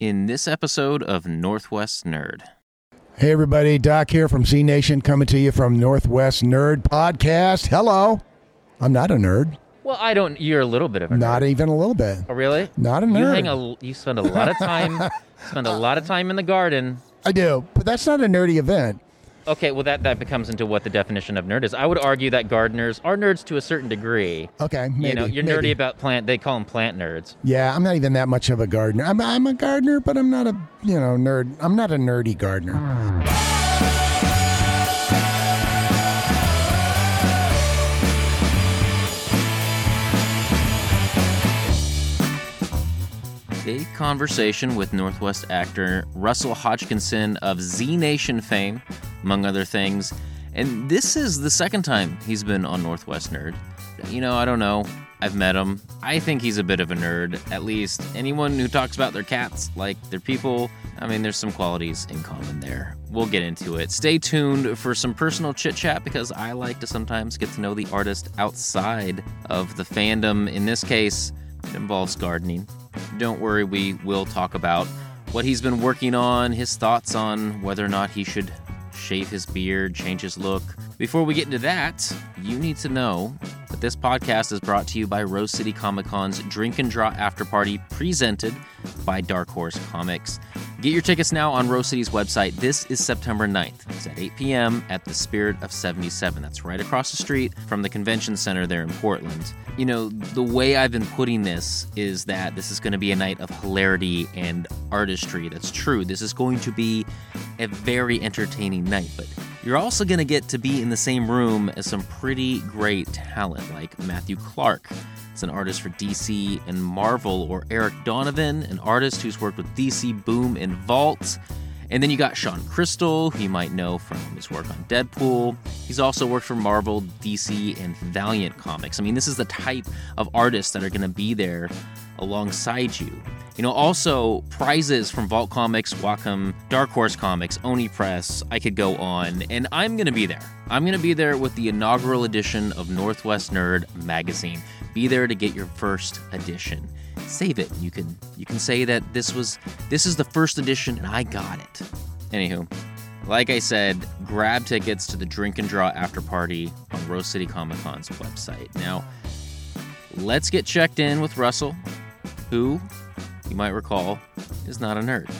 in this episode of Northwest Nerd. Hey, everybody. Doc here from Z Nation coming to you from Northwest Nerd Podcast. Hello. I'm not a nerd. Well, I don't. You're a little bit of a nerd. Not even a little bit. Oh, really? Not a You nerd. hang a. You spend a lot of time. spend a lot of time in the garden. I do, but that's not a nerdy event. Okay, well that that becomes into what the definition of nerd is. I would argue that gardeners are nerds to a certain degree. Okay, maybe. you know, you're maybe. nerdy about plant. They call them plant nerds. Yeah, I'm not even that much of a gardener. I'm, I'm a gardener, but I'm not a you know nerd. I'm not a nerdy gardener. A conversation with Northwest actor Russell Hodgkinson of Z Nation fame, among other things. And this is the second time he's been on Northwest Nerd. You know, I don't know. I've met him. I think he's a bit of a nerd. At least anyone who talks about their cats like their people, I mean, there's some qualities in common there. We'll get into it. Stay tuned for some personal chit chat because I like to sometimes get to know the artist outside of the fandom. In this case, it involves gardening. Don't worry, we will talk about what he's been working on, his thoughts on whether or not he should shave his beard, change his look. Before we get into that, you need to know that this podcast is brought to you by Rose City Comic Con's Drink and Draw After Party, presented by Dark Horse Comics. Get your tickets now on Rose City's website. This is September 9th. It's at 8 p.m. at the Spirit of 77. That's right across the street from the convention center there in Portland. You know, the way I've been putting this is that this is going to be a night of hilarity and artistry. That's true. This is going to be a very entertaining night, but you're also going to get to be in the same room as some pretty great talent like Matthew Clark. It's an artist for DC and Marvel, or Eryk Donovan, an artist who's worked with DC Boom and Vault. And then you got Shawn Crystal, who you might know from his work on Deadpool. He's also worked for Marvel, DC, and Valiant Comics. I mean, this is the type of artists that are going to be there alongside you. You know, also prizes from Vault Comics, Wacom, Dark Horse Comics, Oni Press. I could go on, and I'm to be there. I'm to be there with the inaugural edition of Northwest Nerd magazine. Be there to get your first edition. Save it. You can you can say that this was this is the first edition and I got it. Anywho, like I said, grab tickets to the Drink and Draw after party on Rose City Comic Con's website. Now, let's get checked in with Russell, who you might recall is not a nerd.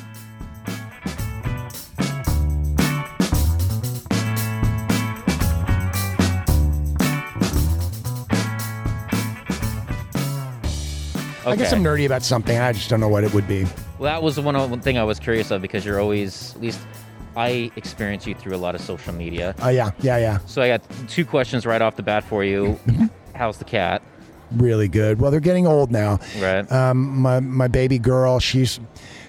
I guess Okay. I'm nerdy about something. I just don't know what it would be. Well, that was the one, one thing I was curious of because you're always, at least I experience you through a lot of social media. Oh yeah, yeah, yeah. So I got two questions right off the bat for you. How's the cat? Really good. Well, they're getting old now. Right. Um, my my baby girl, she's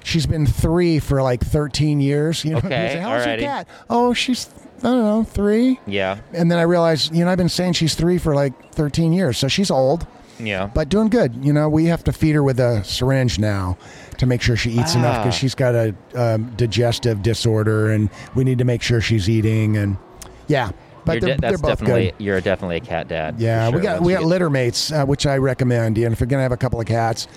she's been three for like 13 years. You know, Okay, say, how's your cat? Oh, she's I don't know, three. yeah. And then I realized, you know, I've been saying she's three for like 13 years, so she's old, Yeah. but doing good. You know, we have to feed her with a syringe now to make sure she eats enough Ah. because she's got a um, digestive disorder, and we need to make sure she's eating. And yeah, but You're they're, de- they're both definitely good. you're definitely a cat dad. Yeah, we got we you got get- litter mates, uh, which I recommend. And if you're gonna have a couple of cats,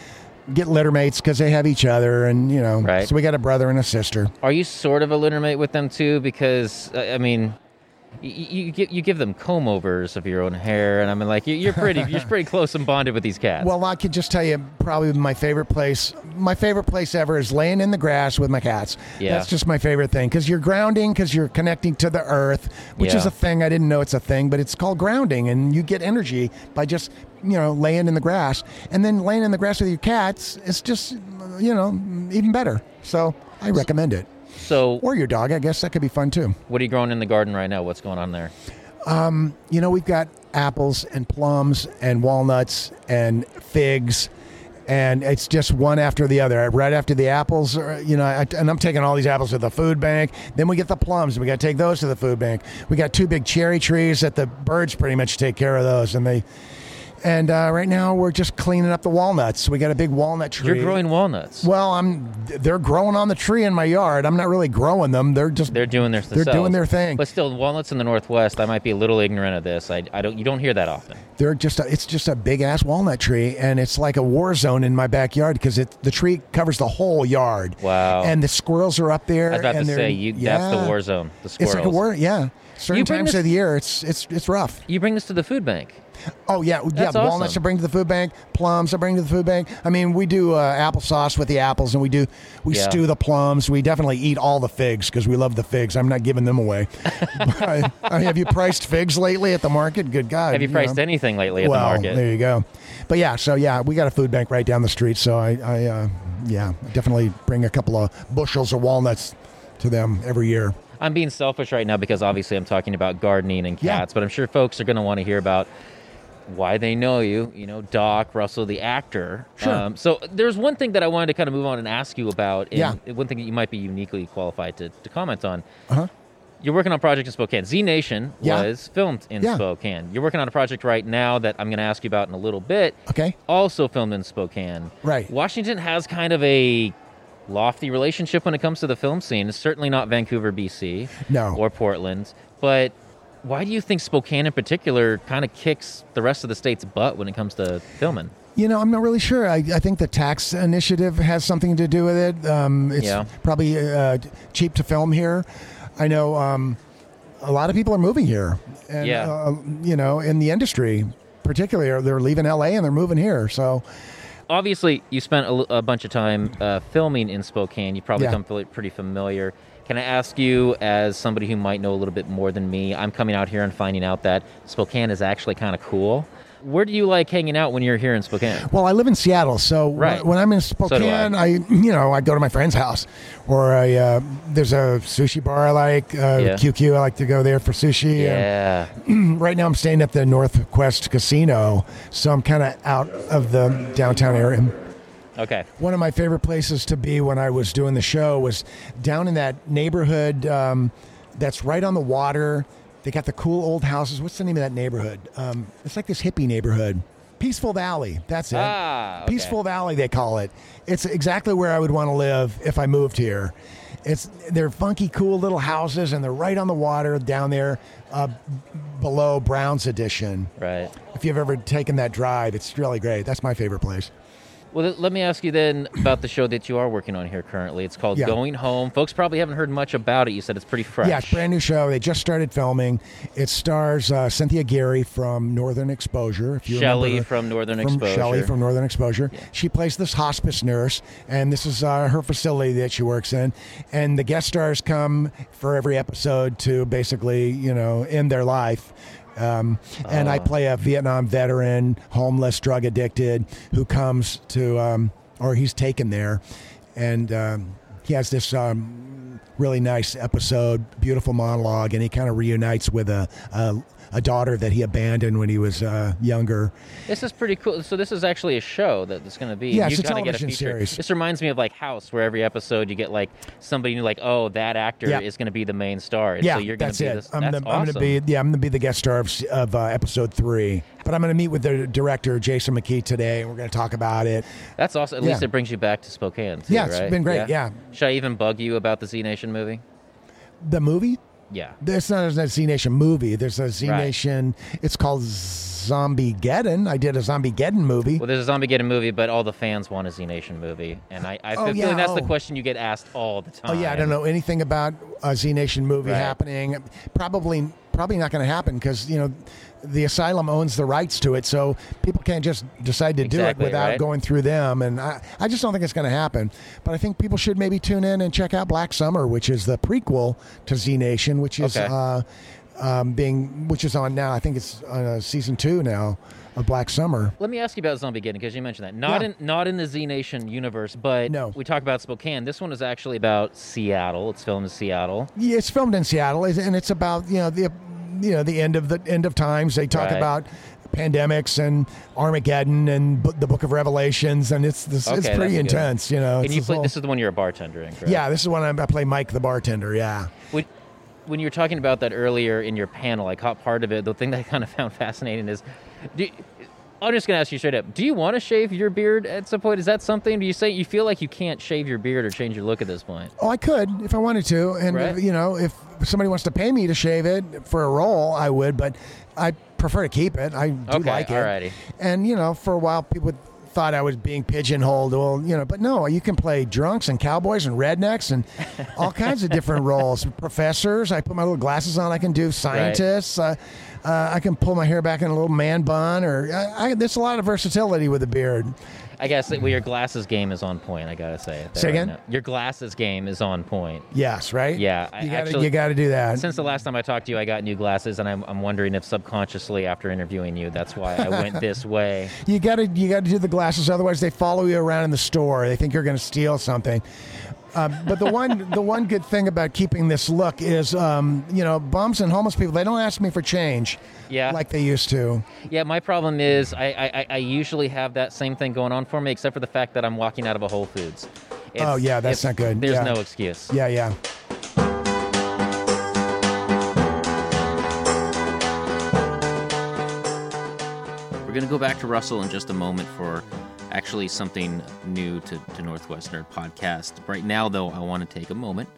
get litter mates because they have each other, and you know. Right. So we got a brother and a sister. Are you sort of a litter mate with them too? Because uh, I mean, you, you give you give them comb overs of your own hair, and I mean, like you, you're pretty you're pretty close and bonded with these cats. Well, I could just tell you, probably my favorite place, my favorite place ever is laying in the grass with my cats. Yeah. That's just my favorite thing because you're grounding, because you're connecting to the earth, which is a thing. I didn't know it's a thing, but it's called grounding, and you get energy by just, you know, laying in the grass. And then laying in the grass with your cats, it's just, you know, even better. So I recommend it. So, Or your dog, I guess that could be fun too. what are you growing in the garden right now? What's going on there? Um, you know, we've got apples and plums and walnuts and figs, and it's just one after the other. Right after the apples, are, you know, I, and I'm taking all these apples to the food bank. Then we get the plums. And we got to take those to the food bank. We got two big cherry trees that the birds pretty much take care of those, and they. And uh, right now we're just cleaning up the walnuts. We got a big walnut tree. You're growing walnuts. Well, I'm. They're growing on the tree in my yard. I'm not really growing them. They're just. They're doing their They're doing their thing. But still, walnuts in the Northwest, I might be a little ignorant of this. I, I don't. You don't hear that often. They're just. A, it's just a big ass walnut tree, and it's like a war zone in my backyard because it the tree covers the whole yard. Wow. And the squirrels are up there. I was about to say you. yeah. That's the war zone. The squirrels. It's like a war. Yeah. Certain times this- of the year, it's it's it's rough. You bring this to the food bank. Oh yeah, yeah. That's Walnuts awesome. I bring to the food bank. Plums I bring to the food bank. I mean, we do uh, applesauce with the apples, and we do we Yeah. stew the plums. We definitely eat all the figs because we love the figs. I'm not giving them away. but, I mean, have you priced figs lately at the market? Good God. Have you priced know. anything lately at well, the market? there you go. But yeah, so yeah, we got a food bank right down the street. So I, I uh, yeah, definitely bring a couple of bushels of walnuts to them every year. I'm being selfish right now because obviously I'm talking about gardening and Yeah. cats, but I'm sure folks are going to want to hear about why they know you. You know, Doc Russell, the actor. Um, Sure. so there's one thing that I wanted to kind of move on and ask you about. And Yeah. One thing that you might be uniquely qualified to, to comment on. Uh-huh. You're working on a project in Spokane. Z Nation Yeah. was filmed in Yeah. Spokane. You're working on a project right now that I'm going to ask you about in a little bit. Okay. Also filmed in Spokane. Right. Washington has kind of a lofty relationship when it comes to the film scene. It's certainly not Vancouver, BC No. or Portland. But why do you think Spokane in particular kind of kicks the rest of the state's butt when it comes to filming? You know, I'm not really sure. I, I think the tax initiative has something to do with it. Um, it's Yeah. probably uh, cheap to film here. I know um, a lot of people are moving here, and Yeah. uh, you know, in the industry, particularly, they're leaving LA and they're moving here. So Obviously, you spent a bunch of time uh, filming in Spokane. You probably Yeah. come pretty familiar. Can I ask you, as somebody who might know a little bit more than me, I'm coming out here and finding out that Spokane is actually kind of cool. Where do you like hanging out when you're here in Spokane? Well, I live in Seattle, so when- Right. when I'm in Spokane, I. I. you know I go to my friend's house, or I uh, there's a sushi bar I like, uh, Yeah. QQ. I like to go there for sushi. Yeah. And right now I'm staying at the Northwest Casino, so I'm kind of out of the downtown area. Okay. One of my favorite places to be when I was doing the show was down in that neighborhood um, that's right on the water. They got the cool old houses. What's the name of that neighborhood? Um, it's like this hippie neighborhood. Peaceful Valley. That's it. Ah, okay. Peaceful Valley, they call it. It's exactly where I would want to live if I moved here. It's they're funky, cool little houses, and they're right on the water down there uh, below Browne's Addition. Right. If you've ever taken that drive, it's really great. That's my favorite place. Well, let me ask you then about the show that you are working on here currently. It's called Yeah. Going Home. Folks probably haven't heard much about it. You said it's pretty fresh. Yeah, brand new show. They just started filming. It stars uh, Cynthia Geary from Northern Exposure. If you Shelley from Northern from Exposure. Shelley from Northern Exposure. She plays this hospice nurse, and this is uh, her facility that she works in. And the guest stars come for every episode to basically, you know, end their life. Um, and I Oh. play a Vietnam veteran, homeless, drug addicted, who comes to, um, or he's taken there, and um, he has this um, really nice episode, beautiful monologue, and he kind of reunites with a, a a daughter that he abandoned when he was uh, younger. This is pretty cool. So this is actually a show that it's going to be. Yeah, You it's a kinda get television series. This reminds me of like House, where every episode you get like somebody new, like, oh, that actor Yeah. is going to be the main star. And yeah, so you're going to be it. this. I'm, that's the, I'm going to be yeah, I'm going to be the guest star of, of uh, episode three. But I'm going to meet with the director Jason McKee today, and we're going to talk about it. That's awesome. At Yeah. least it brings you back to Spokane. Too, Yeah, it's right? been great, yeah. Should I even bug you about the Z Nation movie? The movie Yeah. There's not a Z Nation movie. There's a Z Right. Nation. It's called Zombie Geddon. I did a Zombie Geddon movie. Well, there's a Zombie Geddon movie, but all the fans want a Z Nation movie, and I, I Oh, feel yeah, like that's the oh. question you get asked all the time. Oh yeah, I don't know anything about a Z Nation movie Right. happening. Probably, probably not going to happen because you know the asylum owns the rights to it, so people can't just decide to do it without right. going through them. And I, I just don't think it's going to happen. But I think people should maybe tune in and check out Black Summer, which is the prequel to Z Nation, which is Okay. uh, um, being which is on now. I think it's on uh, season two now of Black Summer. Let me ask you about Zombie Geddon because you mentioned that. Not Yeah. in not in the Z Nation universe, but No. we talk about Spokane. This one is actually about Seattle. It's filmed in Seattle. Yeah, it's filmed in Seattle, and it's about you know the you know the end of the end of times. They talk Right. about pandemics and Armageddon and bu- the Book of Revelations, and it's this, it's pretty intense. You know, And you this play, whole- this is the one you're a bartender in, correct? yeah, this is one I, I play Mike the bartender. Yeah, when you were talking about that earlier in your panel, I caught part of it. The thing that I kind of found fascinating is, do, I'm just gonna ask you straight up. Do you want to shave your beard at some point? Is that something? Do you say you feel like you can't shave your beard or change your look at this point? Oh, I could if I wanted to, and Right. you know, if somebody wants to pay me to shave it for a role, I would. But I prefer to keep it. I do Okay, like it. alrighty. And you know, for a while, people thought I was being pigeonholed. Well, you know, but no, you can play drunks and cowboys and rednecks and all kinds of different roles. Professors, I put my little glasses on. I can do scientists. Uh, uh, I can pull my hair back in a little man bun, or I, I, there's a lot of versatility with a beard. I guess well, your glasses game is on point. I gotta say. Say again? Your glasses game is on point. Yes, right. Yeah, you got to actually- you got to do that. Since the last time I talked to you, I got new glasses, and I'm, I'm wondering if subconsciously, after interviewing you, that's why I went this way. You got to you got to do the glasses, otherwise they follow you around in the store. They think you're to steal something. Um, but the one the one good thing about keeping this look is, um, you know, bums and homeless people they don't ask me for change, Yeah. like they used to. Yeah, my problem is I, I, I usually have that same thing going on for me, except for the fact that I'm walking out of a Whole Foods. It's- Oh, yeah, that's not good. There's Yeah. no excuse. Yeah, yeah. We're going to go back to Russell in just a moment for actually something new to, to Northwest Nerd Podcast. Right now, though, I want to take a moment,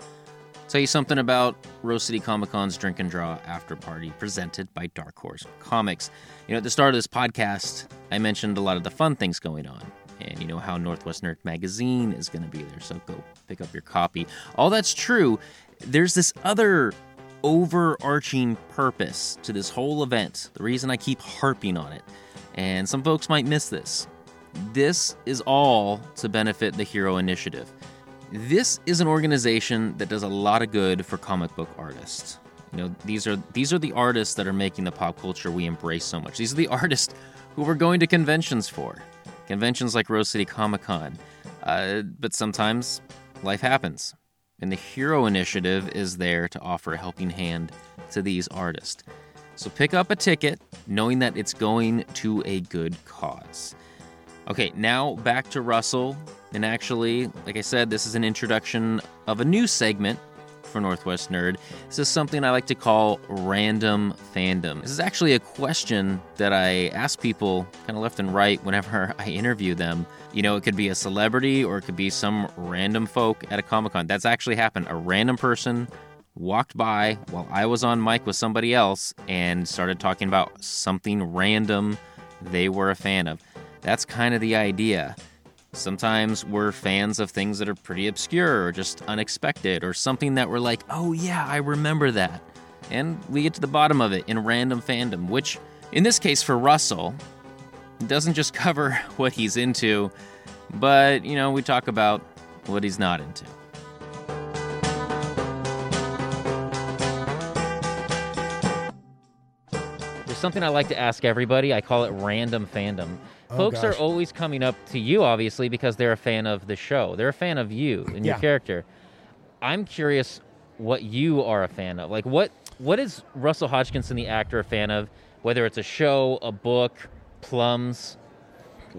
tell you something about Rose City Comic Con's Drink and Draw After Party presented by Dark Horse Comics. You know, at the start of this podcast, I mentioned a lot of the fun things going on. And you know how Northwest Nerd Magazine is going to be there, so go pick up your copy. All that's true. There's this other overarching purpose to this whole event. The reason I keep harping on it, and some folks might miss this. This is all to benefit the Hero Initiative. This is an organization that does a lot of good for comic book artists. You know, these are these are the artists that are making the pop culture we embrace so much. These are the artists who we're going to conventions for, conventions like Rose City Comic Con. Uh, but sometimes life happens, and the Hero Initiative is there to offer a helping hand to these artists. So pick up a ticket, knowing that it's going to a good cause. Okay, now back to Russell. And actually, like I said, this is an introduction of a new segment for Northwest Nerd. This is something I like to call random fandom. This is actually a question that I ask people kind of left and right whenever I interview them. You know, it could be a celebrity or it could be some random folk at a Comic Con. That's actually happened. A random person walked by while I was on mic with somebody else and started talking about something random they were a fan of. That's kind of the idea. Sometimes we're fans of things that are pretty obscure or just unexpected or something that we're like, oh yeah, I remember that. And we get to the bottom of it in random fandom, which in this case for Russell doesn't just cover what he's into, but you know, we talk about what he's not into. There's something I like to ask everybody. I call it random fandom. Oh, Folks are always coming up to you, obviously, because they're a fan of the show. They're a fan of you and your character. I'm curious what you are a fan of. Like, what what is Russell Hodgkinson, the actor, a fan of? Whether it's a show, a book, plums.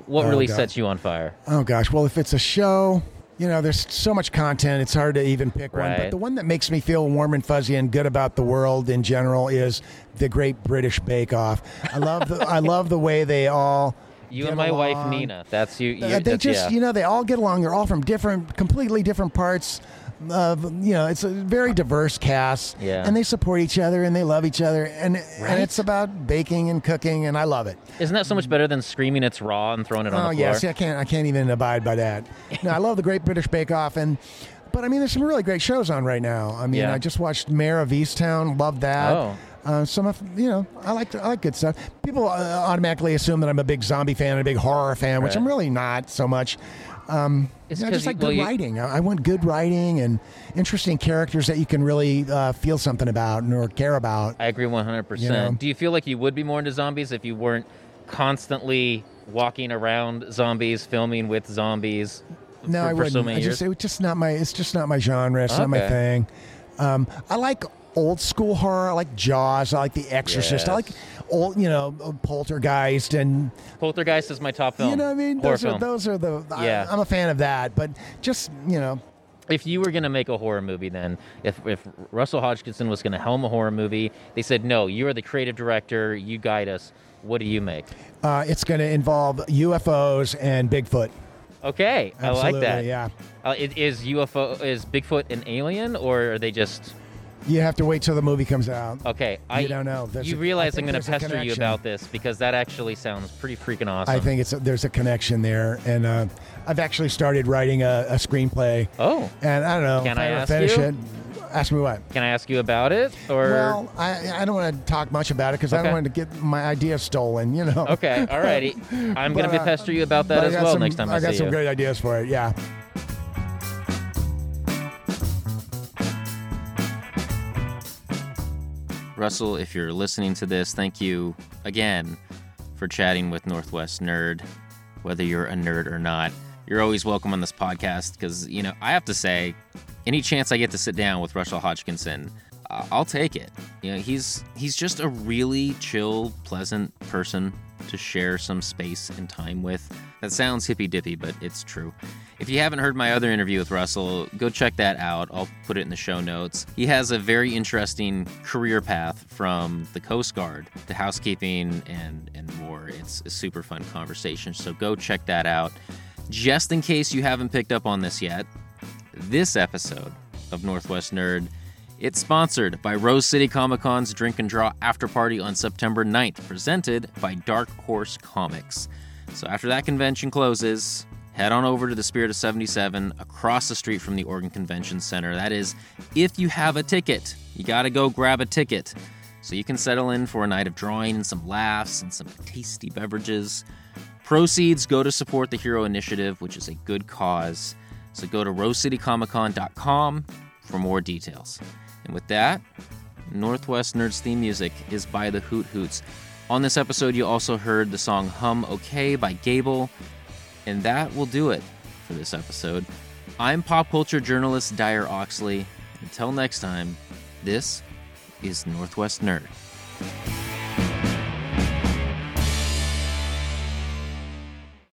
What Oh, really sets you on fire? Oh gosh, well if it's a show, you know, there's so much content, it's hard to even pick one. But the one that makes me feel warm and fuzzy and good about the world in general is the Great British Bake Off. I love the I love the way they all You and my wife. Nina. That's you. you Uh, they that's- just, yeah. you know, they all get along. They're all from different, completely different parts of, you know, it's a very diverse cast. Yeah. And they support each other and they love each other. And, Right? and it's about baking and cooking, and I love it. Isn't that so much better than screaming it's raw and throwing it on Oh the floor? yeah, see, I can't, I can't even abide by that. No, I love the Great British Bake Off, and but I mean, there's some really great shows on right now. I mean, Yeah. I just watched Mare of Easttown, loved that. Oh. Uh, some of you know, I like I like good stuff. People uh, automatically assume that I'm a big zombie fan and a big horror fan, which Right. I'm really not so much. Um, It's you know, 'cause just like good you- writing. I, I want good writing and interesting characters that you can really uh, feel something about and or care about. I agree 100%. You know? Do you feel like you would be more into zombies if you weren't constantly walking around zombies, filming with zombies No, for, I wouldn't. so many I years? just it's just not my it's just not my genre. It's not my thing. Um, I like old school horror. I like Jaws. I like The Exorcist. I like old, you know, Poltergeist, and Poltergeist is my top film. you know what I mean. Horror Those are those are the. Yeah. I, am a fan of that, but just you know, if you were going to make a horror movie, then if, if Russell Hodgkinson was going to helm a horror movie, they said, no, you are the creative director, you guide us. What do you make? Uh, it's going to involve UFOs and Bigfoot. Okay, I like that. Yeah. Uh, i- is UFO is Bigfoot an alien or are they just You have to wait till the movie comes out. okay? I don't know. There's you a- I realize I'm going to pester you about this because that actually sounds pretty freaking awesome. I think it's there's a connection there, and uh, I've actually started writing a, a screenplay, Oh, and I don't know. Can I ever ask finish you? it? Ask me what. can I ask you about it or? Well, I I don't want to talk much about it because I don't want to get my idea stolen. You know. Okay, All righty. I'm going to uh, pester you about that as well some- next time I, I got see some you. great ideas for it. Yeah. Russell, if you're listening to this, thank you again for chatting with Northwest Nerd. Whether you're a nerd or not, you're always welcome on this podcast because, you know, I have to say, any chance I get to sit down with Russell Hodgkinson, I'll take it. You know, he's he's just a really chill, pleasant person to share some space and time with. That sounds hippy dippy, but it's true. If you haven't heard my other interview with Russell, go check that out. I'll put it in the show notes. He has a very interesting career path from the Coast Guard to housekeeping and, and more. It's a super fun conversation, so go check that out. Just in case you haven't picked up on this yet, this episode of Northwest Nerd it's sponsored by Rose City Comic Con's Drink and Draw After Party on September 9th, presented by Dark Horse Comics. So after that convention closes, head on over to the Spirit of 77 across the street from the Oregon Convention Center. That is, if you have a ticket, you got to go grab a ticket. So you can settle in for a night of drawing and some laughs and some tasty beverages. Proceeds go to support the Hero Initiative, which is a good cause. So go to rosecitycomiccon.com for more details. And with that, Northwest Nerds theme music is by the Hoot Hoots. On this episode, you also heard the song Hum OK by Gable. And that will do it for this episode. I'm pop culture journalist Dyer Oxley. Until next time, this is Northwest Nerd.